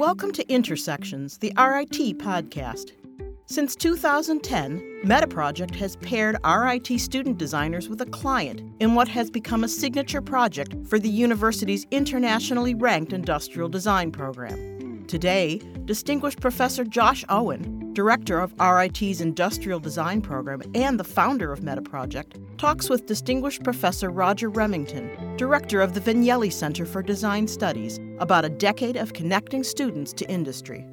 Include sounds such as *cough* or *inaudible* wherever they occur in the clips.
Welcome to Intersections, the RIT podcast. Since 2010, MetaProject has paired RIT student designers with a client in what has become a signature project for the university's internationally ranked industrial design program. Today, distinguished Professor Josh Owen, director of RIT's industrial design program and the founder of MetaProject, talks with distinguished Professor Roger Remington, director of the Vignelli Center for Design Studies, about a decade of connecting students to industry.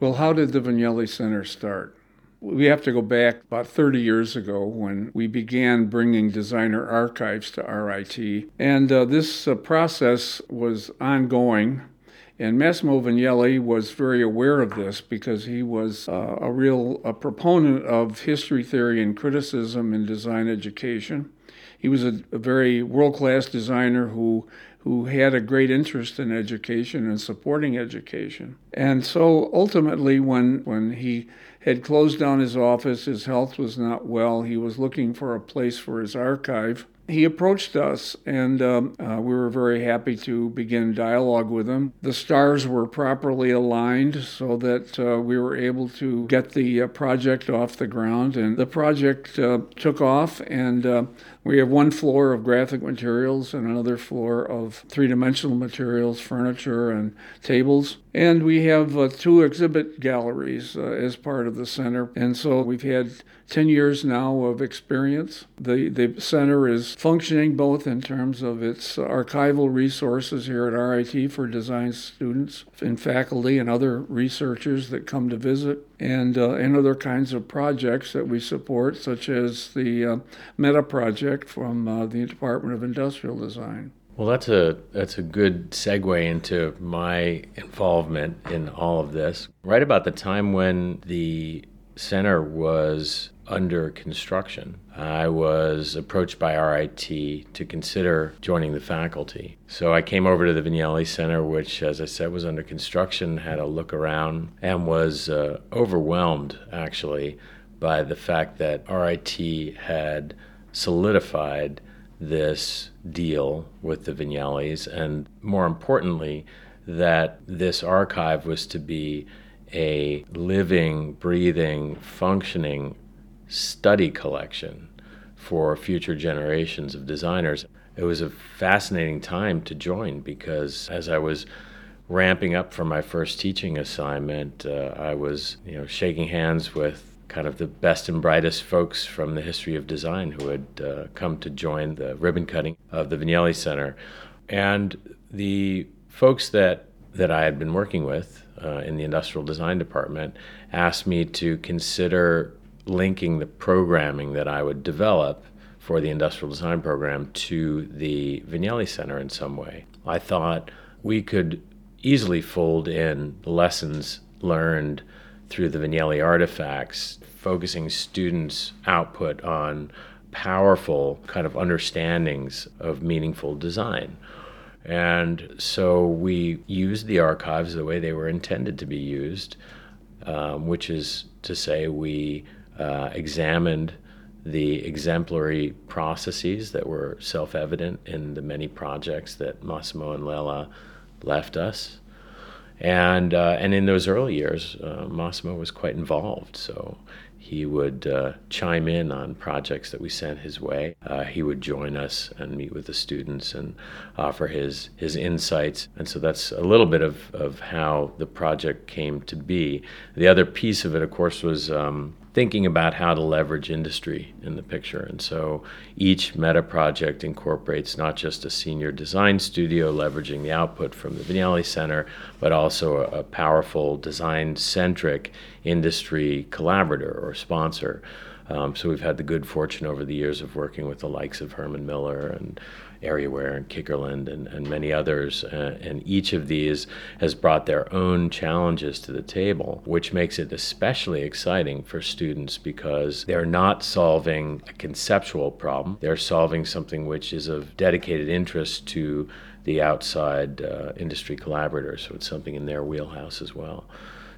Well, how did the Vignelli Center start? We have to go back about 30 years ago when we began bringing designer archives to RIT. And uh, this uh, process was ongoing. And Massimo Vignelli was very aware of this because he was uh, a real a proponent of history theory and criticism in design education. He was a, a very world class designer who who had a great interest in education and supporting education. And so ultimately, when, when he had closed down his office, his health was not well, he was looking for a place for his archive he approached us, and um, uh, we were very happy to begin dialogue with him. The stars were properly aligned so that uh, we were able to get the uh, project off the ground, and the project uh, took off. And uh, we have one floor of graphic materials and another floor of three dimensional materials, furniture, and tables. And we have uh, two exhibit galleries as part of the center. And so we've had 10 years now of experience. The, the center is functioning both in terms of its archival resources here at RIT for design students and faculty and other researchers that come to visit, and, uh, and other kinds of projects that we support, such as the uh, Meta project from uh, the Department of Industrial Design. Well, that's a that's a good segue into my involvement in all of this. Right about the time when the center was under construction, I was approached by RIT to consider joining the faculty. So I came over to the Vignelli Center, which, as I said, was under construction, had a look around, and was uh, overwhelmed actually by the fact that RIT had solidified this deal with the Vignellis, and more importantly, that this archive was to be a living, breathing, functioning study collection for future generations of designers. It was a fascinating time to join because as I was ramping up for my first teaching assignment, uh, I was you know shaking hands with kind of the best and brightest folks from the history of design who had uh, come to join the ribbon cutting of the Vignelli Center. And the folks that, that I had been working with uh, in the industrial design department asked me to consider linking the programming that I would develop for the industrial design program to the Vignelli Center in some way. I thought we could easily fold in lessons learned through the Vignelli artifacts, focusing students' output on powerful kind of understandings of meaningful design. And so we used the archives the way they were intended to be used, um, which is to say, we uh, examined the exemplary processes that were self evident in the many projects that Massimo and Lella left us. And, uh, and in those early years, uh, Massimo was quite involved. So he would uh, chime in on projects that we sent his way. Uh, he would join us and meet with the students and offer his, his insights. And so that's a little bit of, of how the project came to be. The other piece of it, of course, was um, thinking about how to leverage industry in the picture. And so each meta project incorporates not just a senior design studio leveraging the output from the Vignelli Center, but also a, a powerful design centric industry collaborator or sponsor. Um, so we've had the good fortune over the years of working with the likes of Herman Miller and AreaWare and Kikkerland and, and many others. Uh, and each of these has brought their own challenges to the table, which makes it especially exciting for students because they're not solving a conceptual problem, they're solving something which is of dedicated interest to the outside uh, industry collaborators. So it's something in their wheelhouse as well.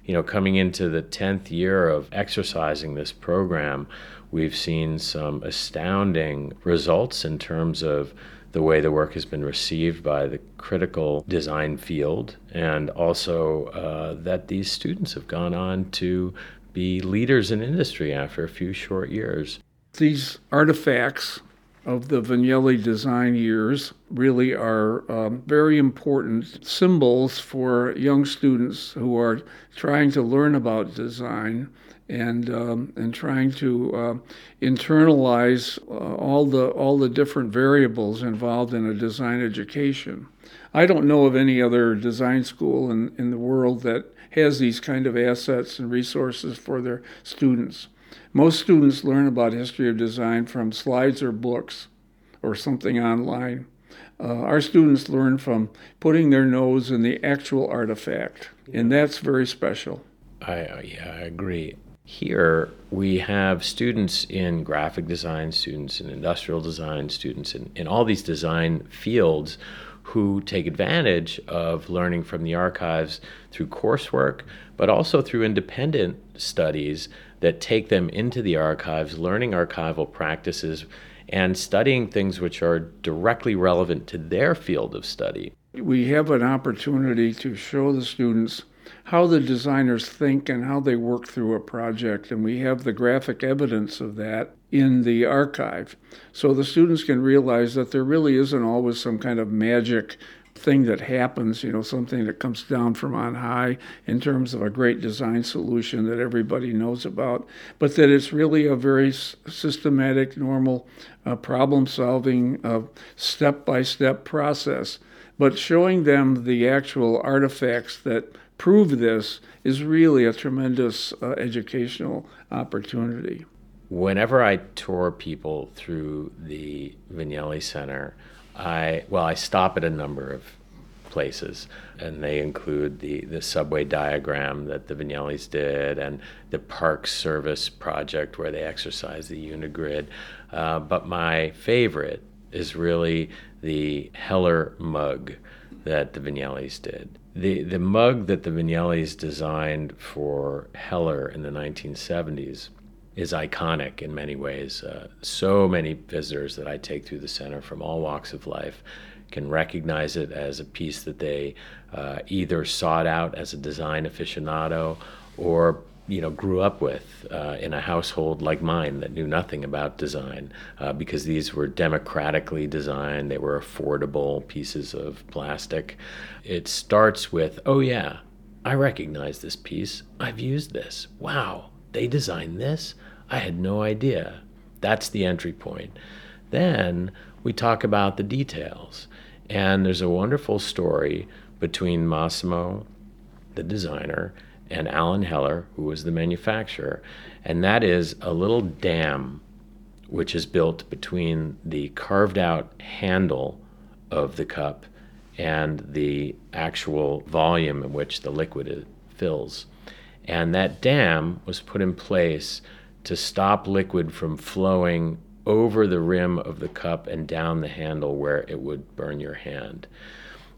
You know, coming into the 10th year of exercising this program, we've seen some astounding results in terms of the way the work has been received by the critical design field, and also uh, that these students have gone on to be leaders in industry after a few short years. These artifacts of the Vignelli design years really are um, very important symbols for young students who are trying to learn about design and um, and trying to uh, internalize uh, all the all the different variables involved in a design education. I don't know of any other design school in, in the world that has these kind of assets and resources for their students. Most students learn about history of design from slides or books or something online. Uh, our students learn from putting their nose in the actual artifact, and that's very special. I, yeah, I agree. Here we have students in graphic design, students in industrial design, students in, in all these design fields who take advantage of learning from the archives through coursework, but also through independent studies that take them into the archives, learning archival practices, and studying things which are directly relevant to their field of study. We have an opportunity to show the students how the designers think and how they work through a project, and we have the graphic evidence of that in the archive. So the students can realize that there really isn't always some kind of magic thing that happens, you know, something that comes down from on high in terms of a great design solution that everybody knows about, but that it's really a very systematic, normal uh, problem solving, step by step process. But showing them the actual artifacts that prove this is really a tremendous uh, educational opportunity. Whenever I tour people through the Vignelli Center, I well, I stop at a number of places, and they include the the subway diagram that the Vignellis did, and the Park Service project where they exercise the unigrid. Uh, but my favorite is really the Heller mug that the Vignellis did. The, the mug that the Vignellis designed for Heller in the 1970s is iconic in many ways. Uh, so many visitors that I take through the center from all walks of life can recognize it as a piece that they uh, either sought out as a design aficionado or you know grew up with uh, in a household like mine that knew nothing about design uh, because these were democratically designed they were affordable pieces of plastic. It starts with oh yeah i recognize this piece. I've used this. Wow they designed this? I had no idea. That's the entry point. Then we talk about the details and there's a wonderful story between massimo the designer and Alan Heller, who was the manufacturer. And that is a little dam which is built between the carved out handle of the cup and the actual volume in which the liquid fills. And that dam was put in place to stop liquid from flowing over the rim of the cup and down the handle where it would burn your hand.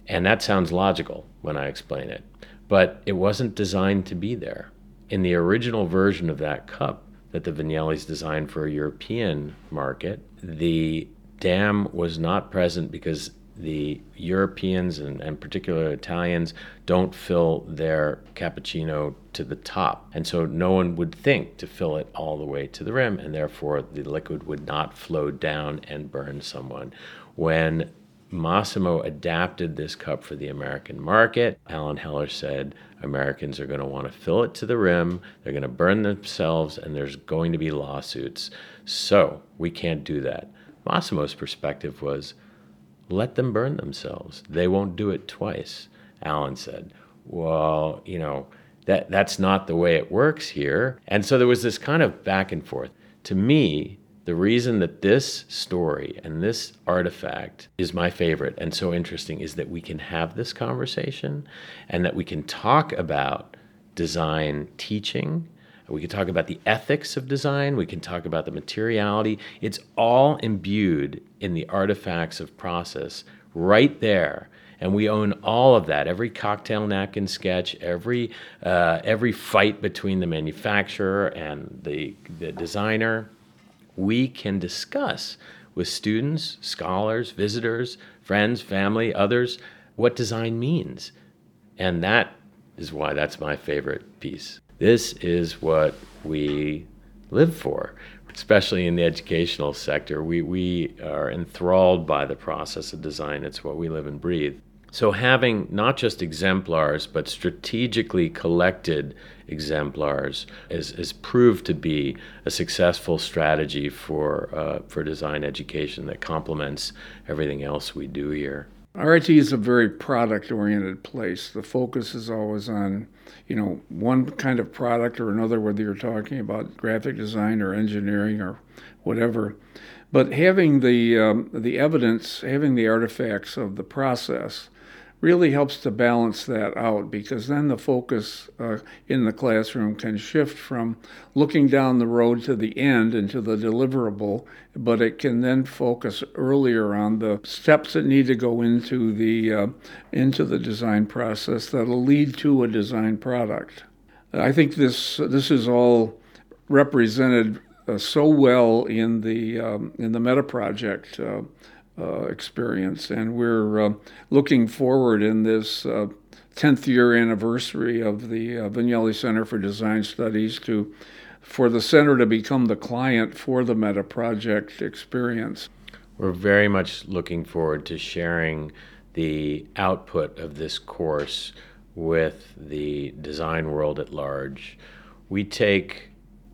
And that sounds logical when I explain it but it wasn't designed to be there. In the original version of that cup that the Vignellis designed for a European market, the dam was not present because the Europeans and, and particularly Italians don't fill their cappuccino to the top. And so no one would think to fill it all the way to the rim, and therefore the liquid would not flow down and burn someone. When Massimo adapted this cup for the American market. Alan Heller said Americans are going to want to fill it to the rim, they're going to burn themselves, and there's going to be lawsuits. So we can't do that. Massimo's perspective was let them burn themselves. They won't do it twice. Alan said, well, you know, that, that's not the way it works here. And so there was this kind of back and forth. To me, the reason that this story and this artifact is my favorite and so interesting is that we can have this conversation and that we can talk about design teaching. We can talk about the ethics of design. We can talk about the materiality. It's all imbued in the artifacts of process right there. And we own all of that. Every cocktail napkin sketch, every uh, every fight between the manufacturer and the the designer, we can discuss with students, scholars, visitors, friends, family, others, what design means. And that is why that's my favorite piece. This is what we live for, especially in the educational sector. We, we are enthralled by the process of design, it's what we live and breathe. So, having not just exemplars, but strategically collected exemplars is, is proved to be a successful strategy for, uh, for design education that complements everything else we do here. RIT is a very product oriented place. The focus is always on, you know, one kind of product or another, whether you're talking about graphic design or engineering or whatever. But having the, um, the evidence, having the artifacts of the process, really helps to balance that out because then the focus uh, in the classroom can shift from looking down the road to the end and to the deliverable, but it can then focus earlier on the steps that need to go into the uh, into the design process that'll lead to a design product. I think this this is all represented uh, so well in the um, in the Meta project. Uh, experience. And we're uh, looking forward in this 10th uh, year anniversary of the uh, Vignelli Center for Design Studies to for the center to become the client for the Meta Project experience. We're very much looking forward to sharing the output of this course with the design world at large. We take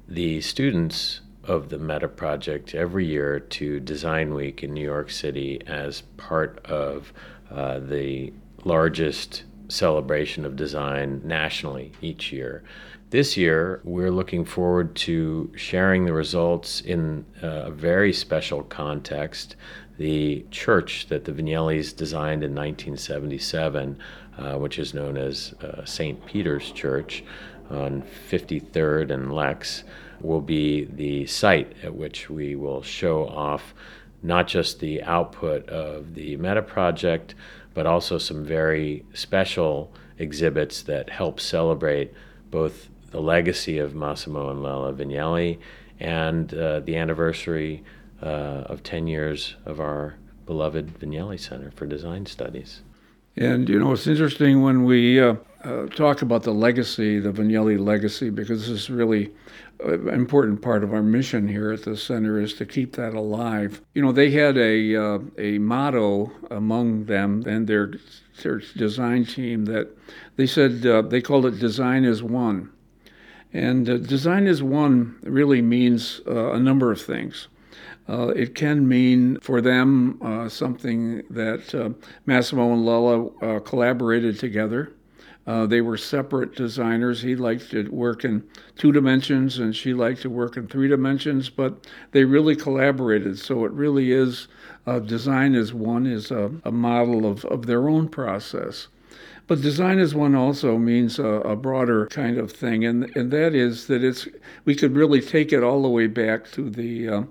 the students of the Meta Project every year to Design Week in New York City as part of uh, the largest celebration of design nationally each year. This year, we're looking forward to sharing the results in a very special context. The church that the Vignellis designed in 1977, uh, which is known as uh, St. Peter's Church on 53rd and Lex, will be the site at which we will show off not just the output of the Meta project, but also some very special exhibits that help celebrate both the legacy of Massimo and Lella Vignelli and uh, the anniversary uh, of 10 years of our beloved Vignelli Center for Design Studies. And you know, it's interesting when we uh, uh, talk about the legacy, the Vignelli legacy, because this is really an important part of our mission here at the center is to keep that alive. You know, they had a uh, a motto among them and their their design team that they said uh, they called it "Design is One," and uh, "Design is One" really means uh, a number of things. Uh, it can mean for them uh, something that uh, Massimo and Lella uh, collaborated together. Uh, they were separate designers. He liked to work in two dimensions, and she liked to work in three dimensions, but they really collaborated. So it really is uh, design is one, is a, a, model of, of their own process. But design as one also means a, a, broader kind of thing, and and that is that it's we could really take it all the way back to the uh,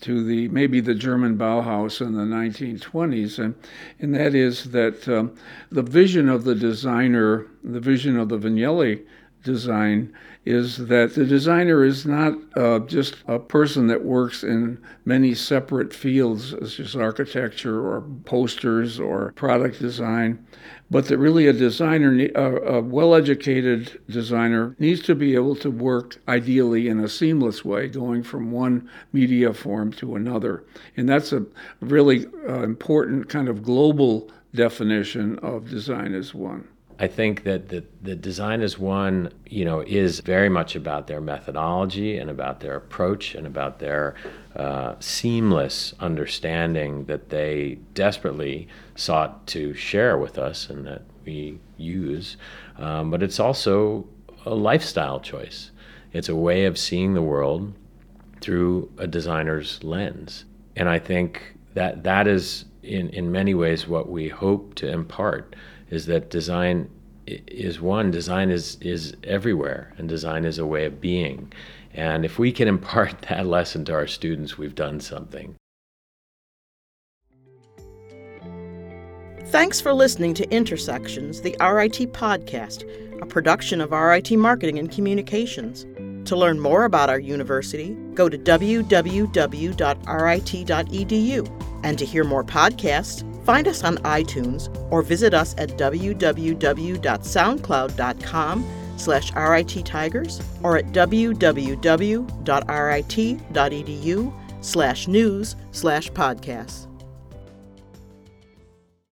to the maybe the German Bauhaus in the 1920s, and and that is that um, the vision of the designer, the vision of the Vignelli design, is that the designer is not uh, just a person that works in many separate fields, such as architecture or posters or product design, but that really a designer, a, well educated designer, needs to be able to work ideally in a seamless way, going from one media form to another. And that's a really uh, important kind of global definition of design as one. I think that the, the design as one, you know, is very much about their methodology and about their approach and about their uh, seamless understanding that they desperately sought to share with us and that we use. Um, but it's also a lifestyle choice. It's a way of seeing the world through a designer's lens. And I think that that is in, in many ways what we hope to impart is that design is one design is is everywhere and design is a way of being and if we can *laughs* impart that lesson to our students, we've done something. Thanks for listening to Intersections, the RIT podcast, a production of RIT Marketing and Communications. To learn more about our university, go to www.rit.edu. And to hear more podcasts, find us on iTunes or visit us at www.soundcloud.com slash RIT Tigers or at www.rit.edu slash news slash podcasts.